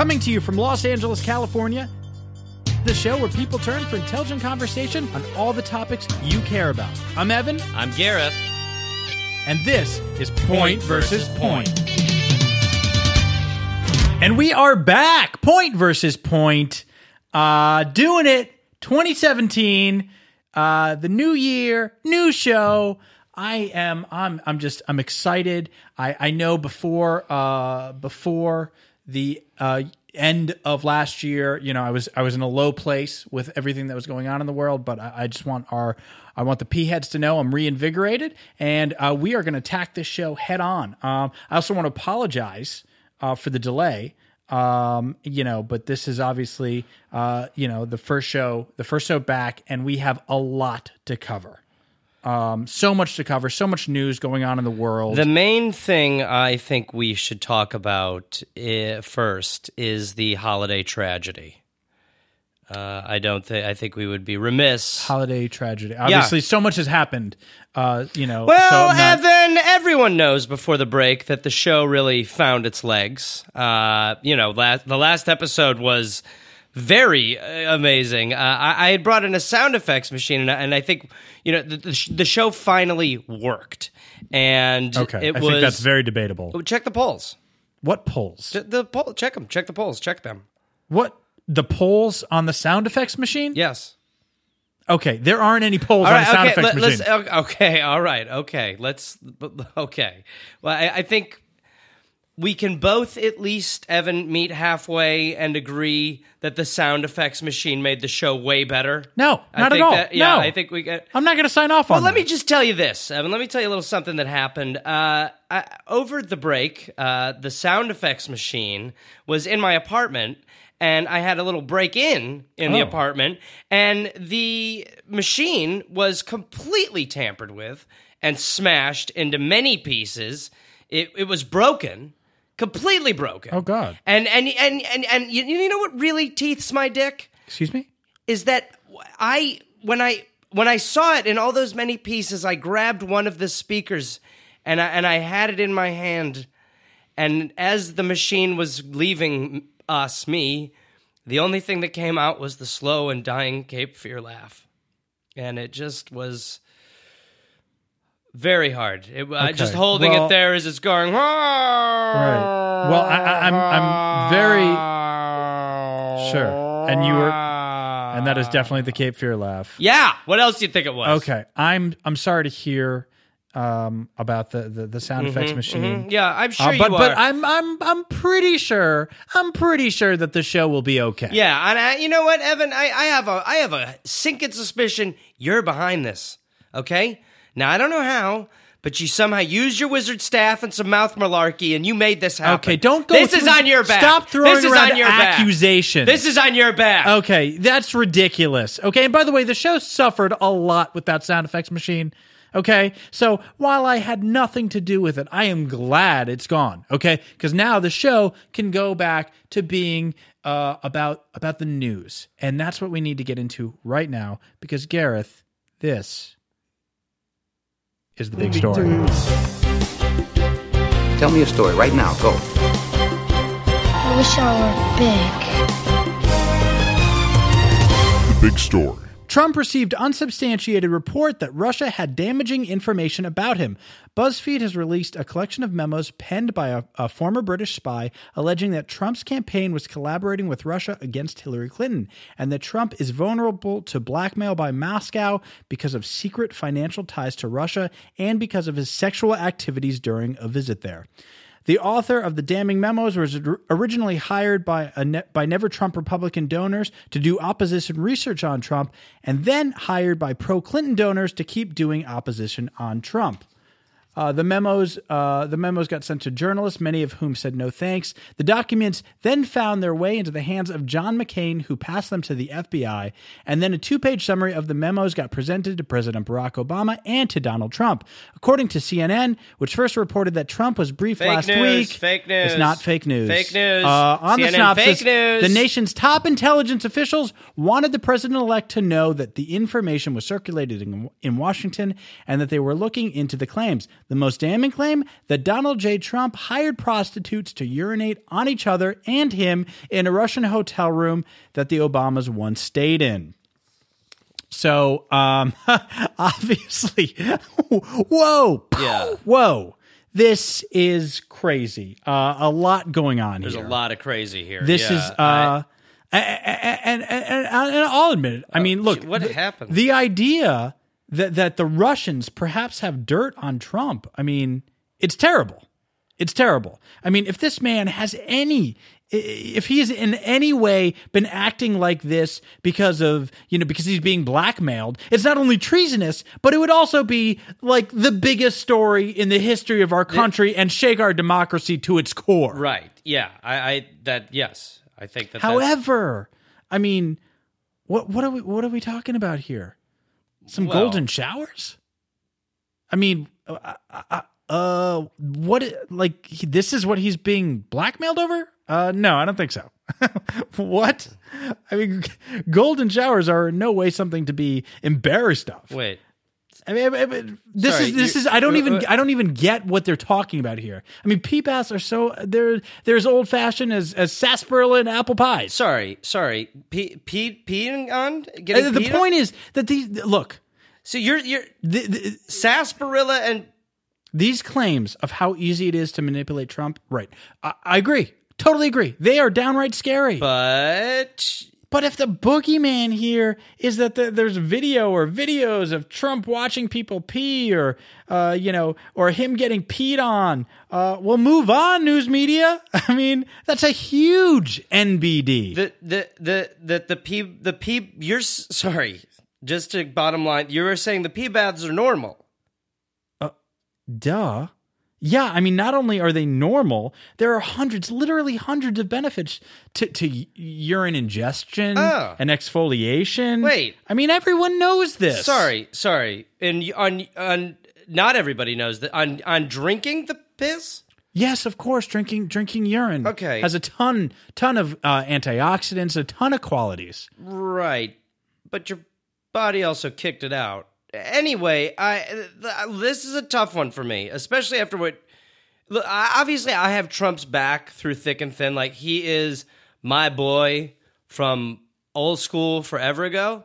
Coming to you from Los Angeles, California, the show where people turn for intelligent conversation on all the topics you care about. I'm Evan, I'm Gareth. and this is Point versus Point. And we are back, Point versus Point, uh, doing it 2017, uh, the new year, new show. I am, I'm, I'm just, I'm excited. I, I know before, uh, before the, uh, end of last year, you know, I was, I was in a low place with everything that was going on in the world, but I, I just want our, I want the P heads to know I'm reinvigorated and, uh, we are going to tack this show head on. Um, I also want to apologize, uh, for the delay. Um, you know, but this is obviously, uh, you know, the first show, the first show back, and we have a lot to cover. Um, so much to cover, so much news going on in the world. The main thing I think we should talk about uh, first is the holiday tragedy. Uh, I don't think I think we would be remiss. Holiday tragedy. Obviously, so much has happened. Uh, you know, Well, I'm not- Evan, everyone knows before the break that the show really found its legs. Uh, you know, last, the last episode was very uh, amazing. Uh, I, I had brought in a sound effects machine, and, I- and I think you know the, the, sh- the show finally worked. And okay, it I was think that's very debatable. check the polls. What polls? The, the poll, check them. Check the polls. Check them. What the polls on the sound effects machine? Yes. Okay, there aren't any polls All on the sound Okay. effects Let, machine. Okay. All right. Okay. Let's. Okay. Well, I, I think we can both at least Evan meet halfway and agree that the sound effects machine made the show way better. No, I not at all. That, yeah, No. I think we get. I'm not going to sign off Well, on. Well, let that. me just tell you this, Evan. Let me tell you a little something that happened. Uh, I, over the break, uh, the sound effects machine was in my apartment, and I had a little break in in the Oh. apartment, and the machine was completely tampered with and smashed into many pieces. It, it was broken, completely broken. Oh, God. And and and and and you, you know what really teeths my dick? Excuse me. is that I when I when I saw it in all those many pieces, I grabbed one of the speakers and I and I had it in my hand, and as the machine was leaving us, me, the only thing that came out was the slow and dying Cape Fear laugh, and it just was. Very hard. It, I just holding Well- it there as it's going. Right. Well, I, I, I'm I'm very sure, and you were, and that is definitely the Cape Fear laugh. Yeah. What else do you think it was? Okay, I'm I'm sorry to hear um, about the, the the sound effects machine. Yeah, I'm sure Uh, but but. I'm I'm I'm pretty sure I'm pretty sure that the show will be okay. Yeah, and I, you know what, Evan, I, I have a I have a sinking suspicion you're behind this. Okay, now I don't know how, but you somehow used your wizard staff and some mouth malarkey, and you made this happen. Okay, don't go. This is on your back. Stop throwing this is around on your back. accusations. This is on your back. Okay, that's ridiculous. Okay, and by the way, the show suffered a lot with that sound effects machine. Okay, so while I had nothing to do with it, I am glad it's gone. Okay, because now the show can go back to being uh, about about the news, and that's what we need to get into right now. Because Gareth, this is the big story. Tell me a story right now. Go. I wish I were big. The big story. Trump received unsubstantiated report that Russia had damaging information about him. BuzzFeed has released a collection of memos penned by a, a former British spy alleging that Trump's campaign was collaborating with Russia against Hillary Clinton and that Trump is vulnerable to blackmail by Moscow because of secret financial ties to Russia and because of his sexual activities during a visit there. The author of the damning memos was originally hired by ne- by Never Trump Republican donors to do opposition research on Trump, and then hired by pro Clinton donors to keep doing opposition on Trump. Uh, the memos, uh, the memos got sent to journalists, many of whom said no thanks. The documents then found their way into the hands of John McCain, who passed them to the FBI, and then a two-page summary of the memos got presented to President Barack Obama and to Donald Trump. According to CNN, which first reported that Trump was briefed Fake last news, week, fake news. It's not fake news. Fake news. Uh, on the synopsis, fake news. the nation's top intelligence officials wanted the president-elect to know that the information was circulated in, in Washington and that they were looking into the claims. The most damning claim that Donald J. Trump hired prostitutes to urinate on each other and him in a Russian hotel room that the Obamas once stayed in. So, um, obviously, whoa, Yeah. whoa, this is crazy. Uh, a lot going on here. There's here. a lot of crazy here. This Yeah, is, uh, and, and, and, and, and I'll admit it. I mean, look, what happened? The idea that that the Russians perhaps have dirt on Trump. I mean, it's terrible. It's terrible. I mean, if this man has any, if he has in any way been acting like this because of, you know, because he's being blackmailed, it's not only treasonous, but it would also be like the biggest story in the history of our country and shake our democracy to its core. right. Yeah. I, I that yes. I think that. that's- However, I mean, what what are we what are we talking about here? Some Well- golden showers? I mean, uh, uh, uh what like he- this is what he's being blackmailed over? Uh no, I don't think so. what? I mean, golden showers are in no way something to be embarrassed of. wait. I mean, I mean, this Sorry, is this you- is I don't uh, even uh, I don't even get what they're talking about here. I mean, pee baths are so they're they're as old fashioned as as sarsaparilla and apple pies. Sorry. Sorry. Pee, pee, peeing on. Getting Uh, the point on? is that these look So you're you're the, the, sarsaparilla and these claims of how easy it is to manipulate Trump. Right, I, I agree, totally agree. They are downright scary. But, but if the boogeyman here is that the, there's video or videos of Trump watching people pee, or uh, you know, or him getting peed on, uh, well, move on, news media. I mean, that's a huge NBD. the the the the the pee the pee. You're sorry. Just to bottom line, you were saying the pee baths are normal. Duh. Yeah, I mean, not only are they normal, there are hundreds, literally hundreds of benefits to, to urine ingestion Oh. and exfoliation. Wait. I mean, everyone knows this. Sorry, sorry. And on on not everybody knows that on on drinking the piss. Yes, of course, drinking drinking urine Okay. has a ton ton of uh, antioxidants, a ton of qualities. Right. But your body also kicked it out. Anyway, I this is a tough one for me, especially after what look, I, obviously I have Trump's back through thick and thin like he is my boy from old school forever ago.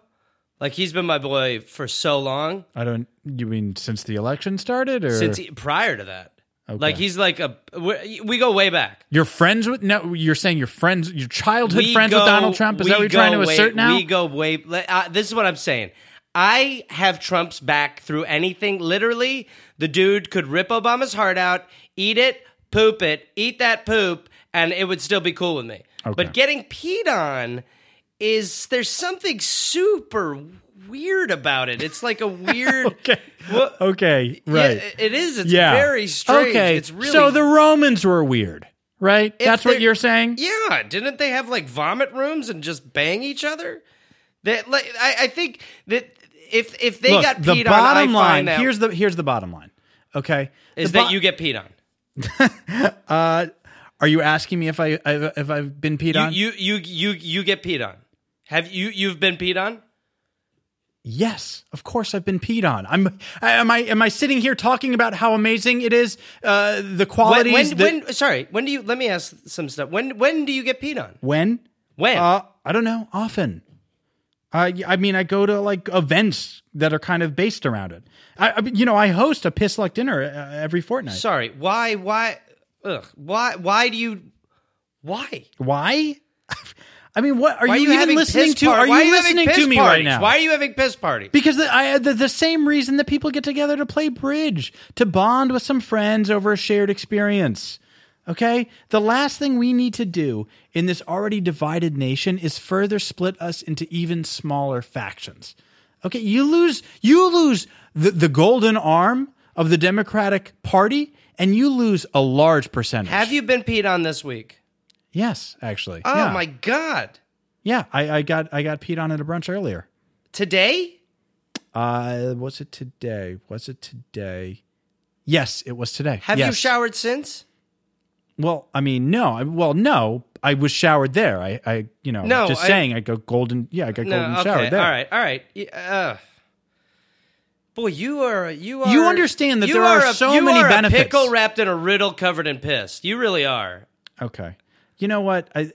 Like he's been my boy for so long I don't. You mean since the election started, or since he, prior to that. Okay. Like he's like a we we go way back. you're friends with? No, you're saying you're friends, your childhood We friends go- with Donald Trump. Is that what you're trying to way- assert now? We go way. Uh, this is what I'm saying. I have Trump's back through anything. Literally, the dude could rip Obama's heart out, eat it, poop it, eat that poop, and it would still be cool with me. Okay. But getting peed on is there's something super weird about it. It's like a weird. okay. Well, okay. yeah, Right. it is. It's yeah. very strange. Okay. It's really so the Romans were weird, right? If That's what you're saying. Yeah, didn't they have like vomit rooms and just bang each other? That like I, I think that if if they Look, got the peed on, I bottom find line. that Here's the here's the bottom line. Okay, is The that bo- you get peed on. Uh, are you asking me if I I've, if I've been peed on? You, you you you you get peed on. Have you you've been peed on? yes, of course I've been peed on. I'm. Am I am I sitting here talking about how amazing it is? Uh, the When, qualities. when, that- when sorry, when do you let me ask some stuff. When when do you get peed on? when? When? Uh, I don't know. Often. I I mean, I go to like events that are kind of based around it. I, I you know, I host a piss luck dinner uh, every fortnight. sorry, why why ugh, why why do you why? Why? I mean, what are Why you, are you even listening to? par- Are why you listening to me parties? right now? Why are you having piss parties? Because the, I, the the same reason that people get together to play bridge, to bond with some friends over a shared experience. Okay? The last thing we need to do in this already divided nation is further split us into even smaller factions. Okay, you lose you lose the, the golden arm of the Democratic Party and you lose a large percentage. Have you been peed on this week? Yes, actually. Oh yeah. my god. Yeah, I, I got I got peed on at a brunch earlier. Today? Uh, was it today? Was it today? Yes, it was today. Have you showered since? Well, I mean, no. I- Well, no. I was showered there. I, I, you know, No, just I- saying. I go golden. Yeah, I got golden okay. showered there. All right. All right. Uh, Boy, you are you are You understand that you there are a- so you many are benefits. A pickle wrapped in a riddle covered in piss. You really are. Okay. You know what? I.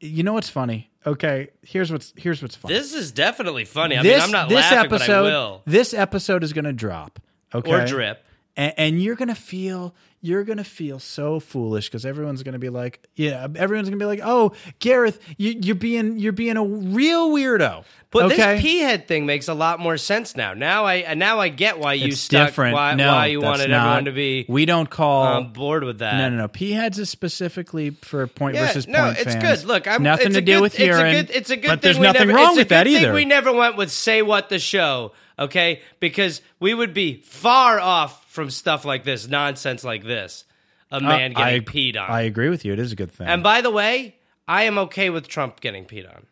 You know what's funny? Okay. Here's what's here's what's funny. This is definitely funny. I this mean, I'm not this laughing, episode but I will. this episode is going to drop. Okay. Or drip. And, and you're gonna feel you're gonna feel so foolish because everyone's gonna be like, yeah, everyone's gonna be like, oh, Gareth, you, you're being you're being a real weirdo. But okay? this pea head thing makes a lot more sense now. Now I uh, now I get why you it's stuck different. why, no, why you wanted not- everyone to be We don't call. on board with that. no, no, no. P heads is specifically for point Yeah, versus no, point it's fans. good. Look, I'm nothing it's to do good, with urine. It's a good, it's a good but thing there's nothing never, wrong with that either. We never went with say what the show, okay? Because we would be far off from stuff like this, nonsense like this. A man Uh, I, getting peed on. I agree with you. It is a good thing. and by the way, I am okay with Trump getting peed on.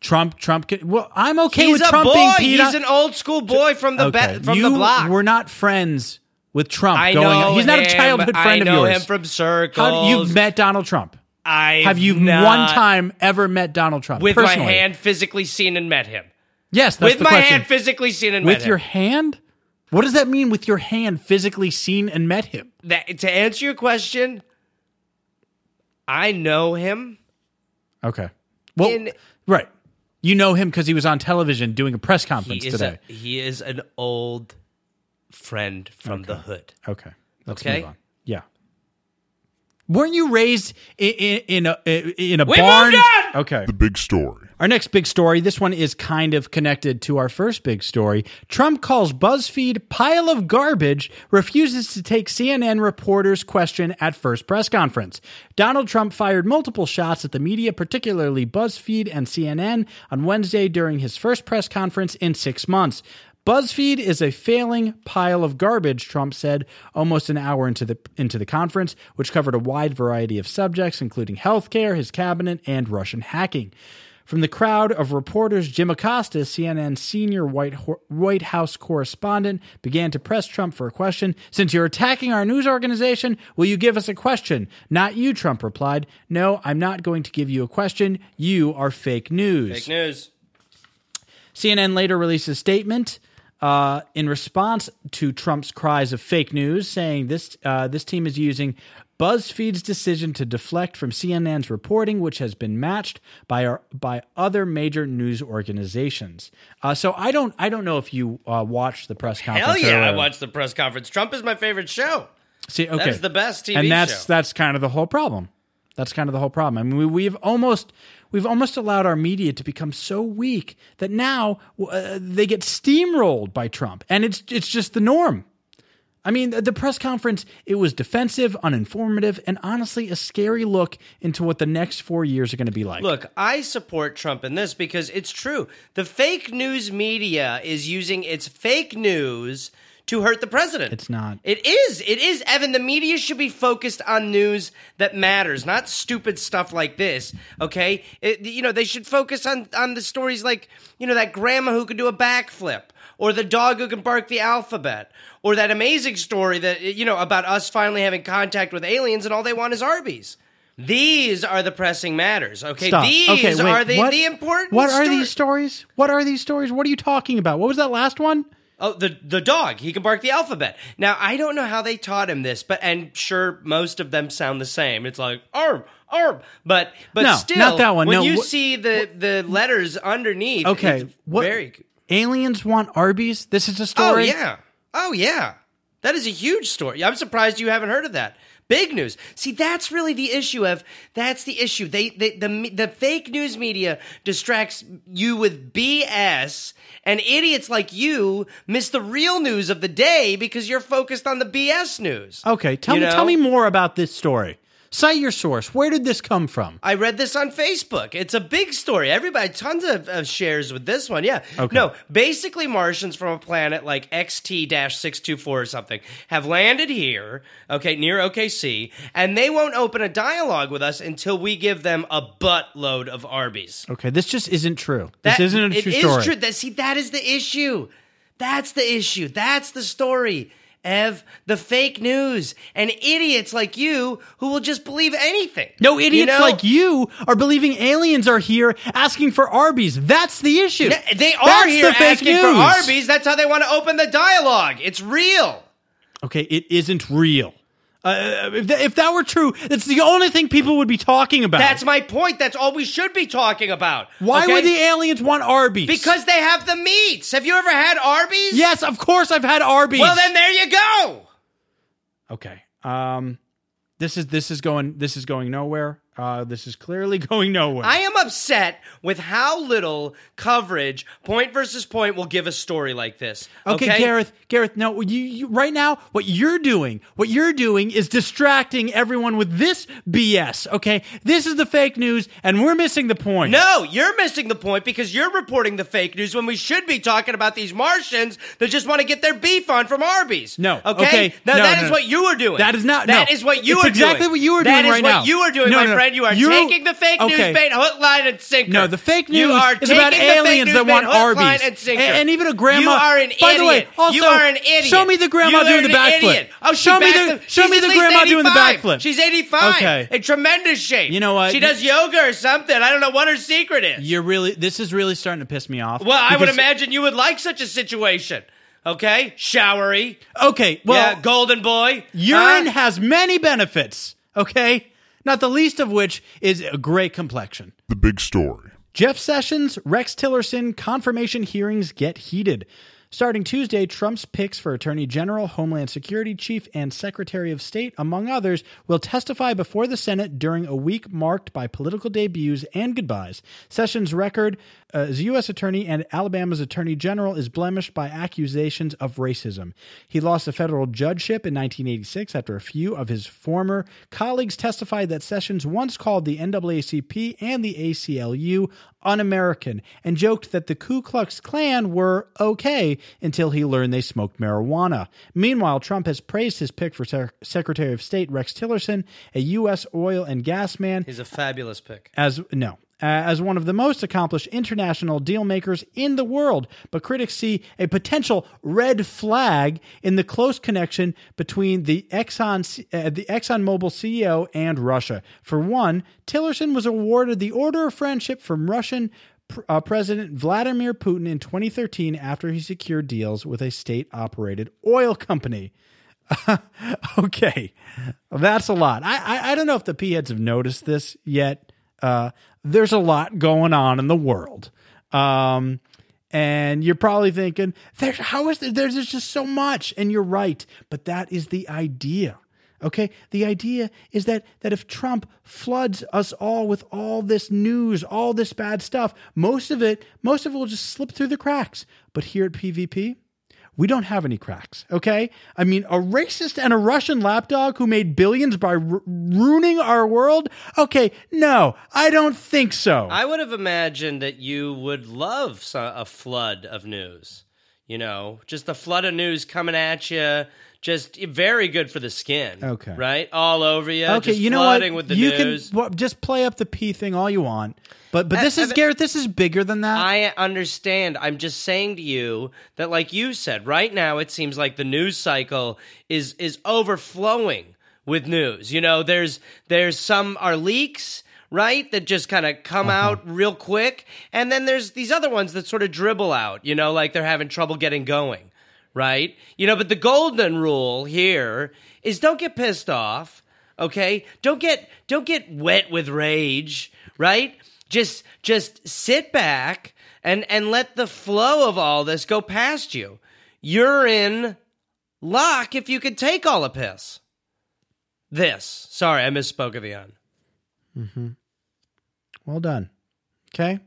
Trump, Trump. Well, I'm okay He's with Trump boy. being peed He's on. an old school boy from the okay, ba- from you the block. We're not friends with Trump. I going know on. He's not a childhood friend of yours. I of know yours. him from circles. How, you've met Donald Trump. I Have you one time ever met Donald Trump with personally? my hand physically seen and met him? Yes, that's with my question. hand physically seen and with met him. With your hand. What does that mean? With your hand physically seen and met him? That, to answer your question, I know him. Okay. Well, In- right. You know him because he was on television doing a press He conference is today. a, he is an old friend from the hood. okay. Let's Okay. move on. Yeah. Weren't you raised in, in, in a in a We barn? moved on! Okay. The big story. Our next big story, this one is kind of connected to our first big story. Trump calls BuzzFeed pile of garbage, refuses to take CNN reporter's question at first press conference. Donald Trump fired multiple shots at the media, particularly BuzzFeed and CNN, on Wednesday during his first press conference in six months. BuzzFeed is a failing pile of garbage, Trump said almost an hour into the into the conference, which covered a wide variety of subjects including healthcare, his cabinet, and Russian hacking. From the crowd of reporters, Jim Acosta, CNN's senior White, Ho- White House correspondent, began to press Trump for a question. Since you're attacking our news organization, will you give us a question? Not you, Trump replied. No, I'm not going to give you a question. You are fake news. Fake news. CNN later released a statement uh, in response to Trump's cries of fake news, saying this uh, this team is using BuzzFeed's decision to deflect from CNN's reporting, which has been matched by our, by other major news organizations. Uh, so I don't I don't know if you uh, watched the press conference. Hell yeah, I watched the press conference. Trump is my favorite show. See, okay, That's the best TV and that's show. that's kind of the whole problem. That's kind of the whole problem. I mean, we, we've almost we've almost allowed our media to become so weak that now uh, they get steamrolled by Trump, and it's it's just the norm. I mean, the, press conference it was defensive, uninformative, and honestly a scary look into what the next four years are going to be like. Look, I support Trump in this because it's true. The fake news media is using its fake news to hurt the president. It's not. It is. It is, Evan. The media should be focused on news that matters, not stupid stuff like this. Okay, It- you know they should focus on on the stories like you know that grandma who could do a backflip, or the dog who can bark the alphabet, or that amazing story that you know about us finally having contact with aliens and all they want is Arby's. These are the pressing matters. Okay, Stop. these okay, wait, are the what- the important. What are stor- these stories? What are these stories? What are you talking about? What was that last one? Oh, the the dog. He can bark the alphabet. Now I don't know how they taught him this, but and sure, most of them sound the same. It's like arm, arm, but but No, still, not that one. When No, you wh- see the the letters underneath, Okay, it's what very. aliens want Arby's? This is a story. Oh yeah, oh yeah, that is a huge story. I'm surprised you haven't heard of that. Big news. See, that's really the issue. Of that's the issue. They, they the the fake news media distracts you with BS, and idiots like you miss the real news of the day because you're focused on the BS news. Okay, tell You me know? tell me more about this story. Cite your source. Where did this come from? I read this on Facebook. It's a big story. Everybody, tons of, of shares with this one. Yeah. Okay. No, basically, Martians from a planet like XT 624 or something have landed here, okay, near OKC, and they won't open a dialogue with us until we give them a buttload of Arby's. Okay, this just isn't true. That- this isn't a it true is story. true. That, see, that is the issue. That's the issue. That's the story. Ev, the fake news and idiots like you who will just believe anything. No idiots You know? like you are believing aliens are here asking for Arby's. That's the issue. Yeah, They are That's here asking for news. Arby's. That's how they want to open the dialogue. It's real. Okay, it isn't real. Uh, if, that, if that were true, that's the only thing people would be talking about. That's my point. That's all we should be talking about. Why okay? would the aliens want Arby's? Because they have the meats. Have you ever had Arby's? yes, of course I've had Arby's. Well, then there you go. okay. Um, this is this is going this is going nowhere. Uh, this is clearly going nowhere. I am upset with how little coverage Point versus Point will give a story like this. Okay, Okay, Gareth, Gareth, no, you, you right now what you're doing, what you're doing is distracting everyone with this BS, okay? This is the fake news and we're missing the point. No, you're missing the point because you're reporting the fake news when we should be talking about these Martians that just want to get their beef on from Arby's. No, Okay. okay, Now no, that no, is no. what you are doing. That is not- That is what you It's are exactly doing. what you are That doing is right what now. you are doing, No, my no, no. Friend. You are You're- taking the fake news bait hook, line, and sinker. No, the fake news You are is about taking the fake aliens that bait want hook, Arby's. line, and sinker. And, and even a grandma. You are an By idiot. the way, also, you are an idiot. show me the grandma You doing the backflip. Oh, show me the show me the grandma doing the backflip. She's 85. Okay. In tremendous shape. You know what? She does yoga or something. I don't know what her secret is. You're really this is really starting to piss me off. well, I would imagine you would like such a situation. Okay? Showery. Okay, well, yeah, golden boy. urine Huh? has many benefits. Okay, not the least of which is a great complexion. The big story. Jeff Sessions, Rex Tillerson confirmation hearings get heated. Starting Tuesday, Trump's picks for Attorney General, Homeland Security Chief, and Secretary of State, among others, will testify before the Senate during a week marked by political debuts and goodbyes. Sessions' record uh, as U.S. Attorney and Alabama's Attorney General is blemished by accusations of racism. He lost a federal judgeship in 1986 after a few of his former colleagues testified that Sessions once called the NAACP and the ACLU un American and joked that the Ku Klux Klan were okay until he learned they smoked marijuana. Meanwhile, Trump has praised his pick for Sec- Secretary of State Rex Tillerson, a U.S. oil and gas man, He's a fabulous pick. as no. Uh, As one of the most accomplished international deal makers in the world, but critics see a potential red flag in the close connection between the Exxon, uh, the ExxonMobil CEO and Russia. For one, Tillerson was awarded the Order of Friendship from Russian uh, President Vladimir Putin in 2013 after he secured deals with a state-operated oil company. okay, that's a lot. I, I I don't know if the p heads have noticed this yet. Uh, there's a lot going on in the world, um, and you're probably thinking, "There's how is there? There's just so much," and you're right. But that is the idea. Okay, the idea is that that if Trump floods us all with all this news, all this bad stuff, most of it, most of it will just slip through the cracks. But here at PvP, we don't have any cracks, okay? I mean, a racist and a Russian lapdog who made billions by ru- ruining our world? Okay, no, I don't think so. I would have imagined that you would love a flood of news. You know, just a flood of news coming at you. Just very good for the skin. Okay. Right? All over you. okay, just you know what? with the you news. can well, just play up the P thing all you want, but but this is uh, Garrett. This is bigger than that. I understand. I'm just saying to you that, like you said, right now it seems like the news cycle is is overflowing with news. You know, there's there's some are leaks, right, that just kind of come out real quick, and then there's these other ones that sort of dribble out. You know, like they're having trouble getting going, right? You know, but the golden rule here is don't get pissed off. Okay, don't get don't get wet with rage, right? Just just sit back and and let the flow of all this go past you. You're in luck if you could take all the piss. This. Sorry, I misspoke at the end. Mhm. Well done. Okay,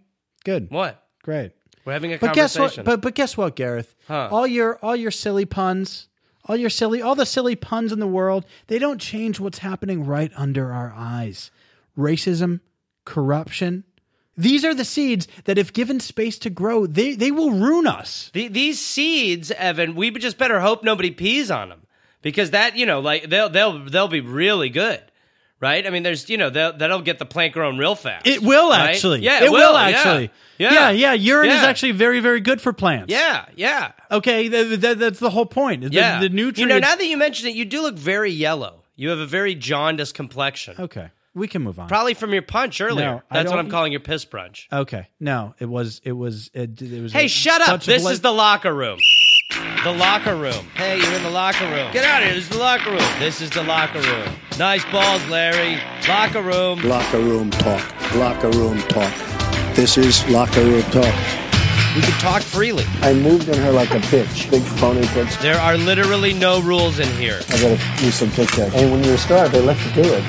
good, What? great. We're having a But guess what? But but guess what, Gareth? Huh. All your all your silly puns, all your silly, all the silly puns in the world, they don't change what's happening right under our eyes. Racism, corruption. These are the seeds that, if given space to grow, they they will ruin us. The, these seeds, Evan, we just better hope nobody pees on them because that, you know, like they'll they'll they'll be really good, right? I mean, there's you know that'll get the plant grown real fast. It will right? actually. Yeah, it, will, yeah. actually. Yeah, yeah, yeah. Urine is actually very, very good for plants. Yeah, yeah, Okay, th- th- that's the whole point. The, yeah. the nutrients. You know, now that you mention it, you do look very yellow. You have a very jaundiced complexion. okay, we can move on. Probably from your punch earlier. No, That's what I'm calling your piss brunch. okay, no, it was, it was, it, it was. Hey, a- shut up! This bla- is the locker room. The locker room. Hey, you're in the locker room. Get out of here. This is the locker room. This is the locker room. Nice balls, Larry. Locker room. Locker room talk. Locker room talk. This is locker room talk. We can talk freely. I moved in her like a bitch. Big phony bitch. There are literally no rules in here. I gotta use some Tic Tac. And when you're a star, they let you do it.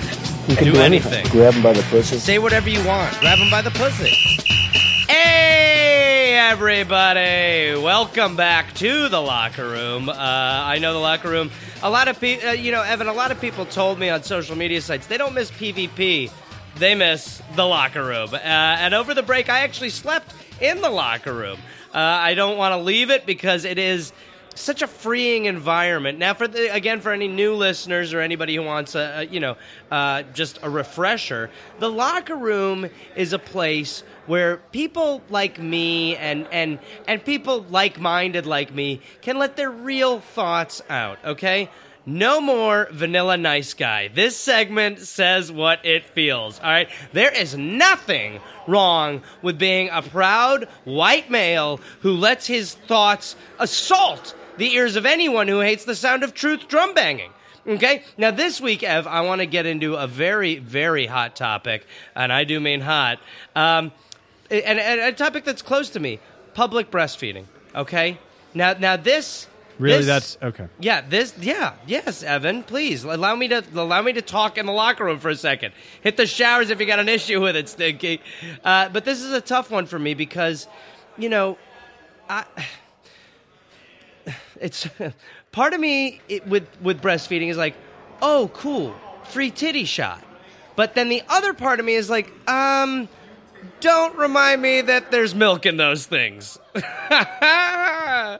You can Do do, anything. Grab them by the pussy. Say whatever you want. Grab him by the pussy. Hey, everybody! Welcome back to the locker room. Uh, I know the locker room. A lot of people, uh, you know, Evan. A lot of people told me on social media sites they don't miss PvP, they miss the locker room. Uh, and over the break, I actually slept in the locker room. Uh, I don't want to leave it because it is such a freeing environment. Now, for the, again, for any new listeners or anybody who wants a, a you know uh, just a refresher, the locker room is a place where people like me and and and people like-minded like me can let their real thoughts out. Okay. No more vanilla nice guy. This segment says what it feels. All right. There is nothing wrong with being a proud white male who lets his thoughts assault the ears of anyone who hates the sound of truth drum banging. Okay? Now, this week, Ev, I want to get into a very, very hot topic, and I do mean hot, um, and, and a topic that's close to me public breastfeeding. Okay? Now, now this. Really, this- that's okay. yeah, this yeah, yes, Evan, please allow me to allow me to talk in the locker room for a second. Hit the showers if you got an issue with it, Stinky. Uh, but this is a tough one for me because, you know, I it's part of me it, with with breastfeeding is like, oh, cool, free titty shot. But then the other part of me is like, um, don't remind me that there's milk in those things.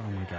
Oh my god.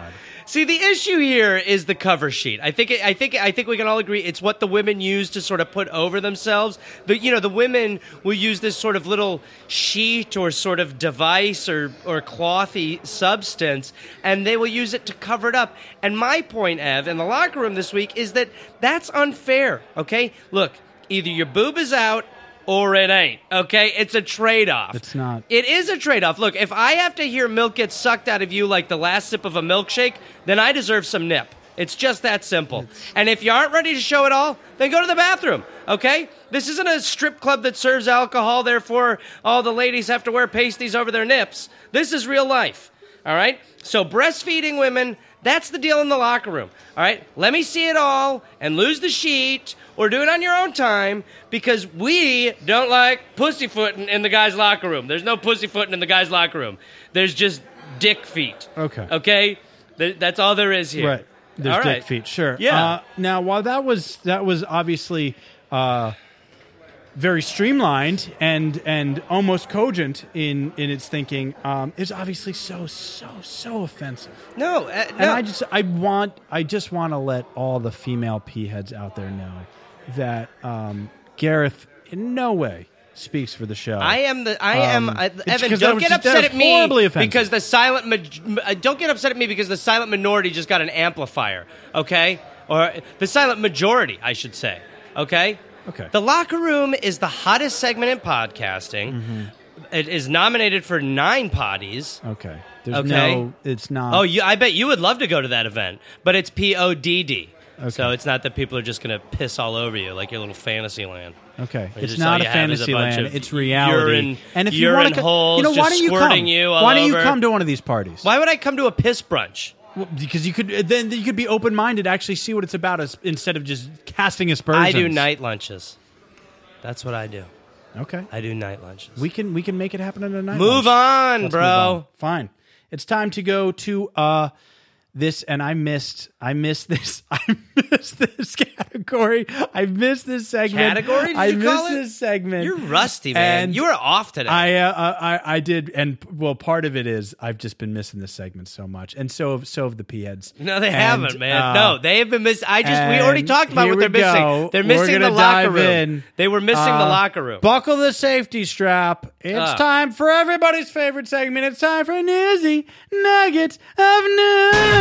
See, the issue here is the cover sheet. I think, I think, I think we can all agree it's what the women use to sort of put over themselves. The, you know, the women will use this sort of little sheet or sort of device or or clothy substance, and they will use it to cover it up. And my point, Ev, in the locker room this week is that that's unfair. Okay, look, either your boob is out. Or it ain't. Okay, it's a trade-off. It's not. It is a trade off. Look, if I have to hear milk get sucked out of you like the last sip of a milkshake, then I deserve some nip. It's just that simple. And if you aren't ready to show it all, then go to the bathroom, okay? This isn't a strip club that serves alcohol, therefore, all the ladies have to wear pasties over their nips. This is real life, all right? So, breastfeeding women, that's the deal in the locker room, all right? Let me see it all and lose the sheet or do it on your own time because we don't like pussyfooting in the guy's locker room. There's no pussyfooting in the guy's locker room. There's just dick feet. Okay. Okay? Th- that's all there is here. Right. There's All dick right. feet. Sure. Yeah. Uh, now, while that was that was obviously uh, very streamlined and and almost cogent in in its thinking, um, it's obviously so so so offensive. No, uh, no. And I just I want I just want to let all the female p heads out there know that um, Gareth in no way speaks for the show. I am the. I am Um, uh, it's Evan. that Don't was get that upset was at me horribly offensive. because the silent. uh, Don't get upset at me because the silent minority just got an amplifier. Okay, or the silent majority, I should say. Okay. Okay. The locker room is the hottest segment in podcasting. Mm-hmm. It is nominated for nine potties. okay. There's Okay. no. It's not. Oh, you, I bet you would love to go to that event, but it's P O D D. Okay. So it's not that people are just going to piss all over you like your little fantasy land. Okay, it's not a you is a fantasy land. It's reality. urine- and if you want to, you know, why don't you come? you why don't you over. come to one of these parties? Why would I come to a piss brunch? Well, because you could then you could be open minded, actually see what it's about, as, instead of just casting aspersions. I do night lunches. That's what I do. Okay, I do night lunches. we can we can make it happen in a night. Move lunch. on, Let's bro. move on. Fine. It's time to go to uh this, and I missed, I missed this, I missed this category. I missed this segment. Category, I you missed call it? this segment. You're rusty, man. And you were off today. I, uh, I I did, and well, part of it is I've just been missing this segment so much, and so have so have the p heads. no, they And, haven't, man. uh, no, they have been missing. I just we already talked about what they're missing. They're missing the locker room. in. They were missing the Uh, locker room. Buckle the safety strap. It's Ah. time for everybody's favorite segment. It's time for Newsy Nuggets of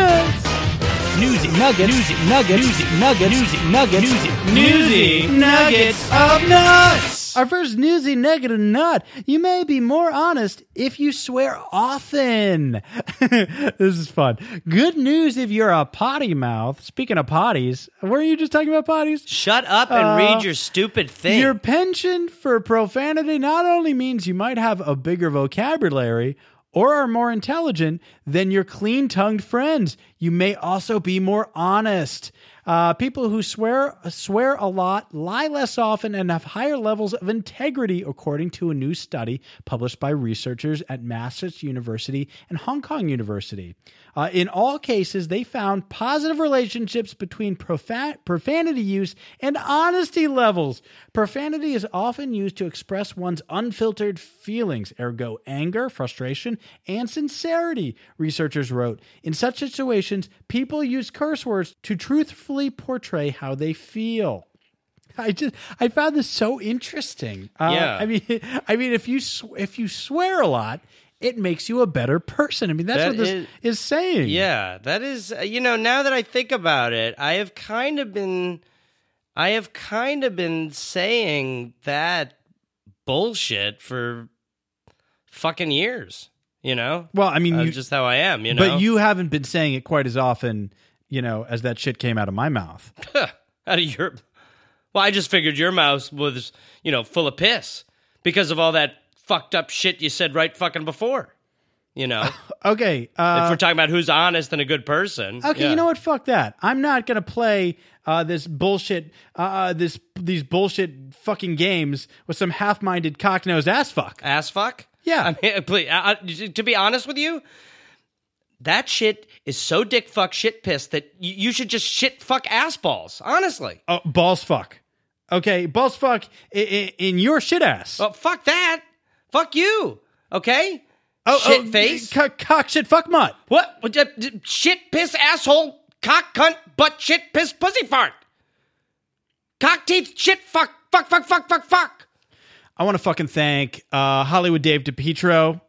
Nuts. Newsy Nuggets. Newsy Nuggets. Newsy Nuggets. Newsy Nuggets. Newsy, Newsy Nuggets of Nuts. Our first newsy nugget of nut. You may be more honest if you swear often. this is fun. Good news if you're a potty mouth. Speaking of potties, were you just talking about potties? Shut up and Uh, read your stupid thing. Your penchant for profanity not only means you might have a bigger vocabulary or are more intelligent than your clean tongued friends, you may also be more honest. Uh, people who swear swear a lot lie less often and have higher levels of integrity, according to a new study published by researchers at Massachusetts University and Hong Kong University. Uh, in all cases, they found positive relationships between profa- profanity use and honesty levels. Profanity is often used to express one's unfiltered feelings, ergo anger, frustration, and sincerity, researchers wrote. In such situations, people use curse words to truthfully portray how they feel. I just I found this so interesting. Uh, Yeah. I mean, I mean, if you sw- if you swear a lot, it makes you a better person. I mean, that's That what this is- is, saying. Yeah, that is, uh, you know, now that I think about it, I have kind of been, I have kind of been saying that bullshit for fucking years, you know? Well, I mean, you, just how I am, you know? but you haven't been saying it quite as often, you know, as that shit came out of my mouth. out of your, well, I just figured your mouth was, you know, full of piss because of all that fucked up shit you said right fucking before, you know? Okay. if Uh, we're talking about who's honest and a good person. okay. yeah. You know what? Fuck that. I'm not gonna play uh, this bullshit. Uh, this these bullshit fucking games with some half-minded cock-nosed ass fuck. ass fuck? Yeah. I mean, please, uh, uh, to be honest with you, that shit is so dick fuck shit pissed that you, you should just shit fuck ass balls. Honestly. Oh, balls fuck. Okay, balls fuck in, in your shit ass. Well, fuck that. Fuck you. Okay. oh, shit oh, face. co- cock shit fuck mutt. what? The- Shit piss asshole cock cunt butt shit piss pussy fart. Cock teeth shit fuck fuck fuck fuck fuck fuck. I want to fucking thank uh, Hollywood Dave DePietro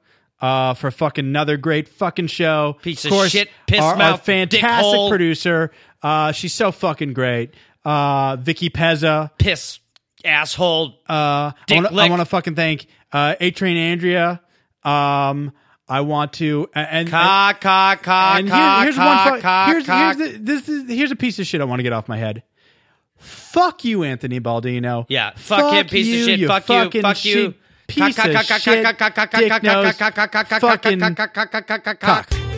uh, for fucking another great fucking show. Piece of of shit, piss our, our fantastic producer. Uh, she's so fucking great. Uh, Vicky Pezza. Piss asshole. Uh, I wanna- I lick. want to fucking thank uh, A Train Andrea. Um, I want to and, here- here's one. Fu- here's cock. here's the, this is here's a piece of shit I want to get off my head. Fuck you, Anthony Baldino. Yeah, fuck him, piece of you, shit. you Fuck you, fuck you. shit Piece of shit, dick fucking cock.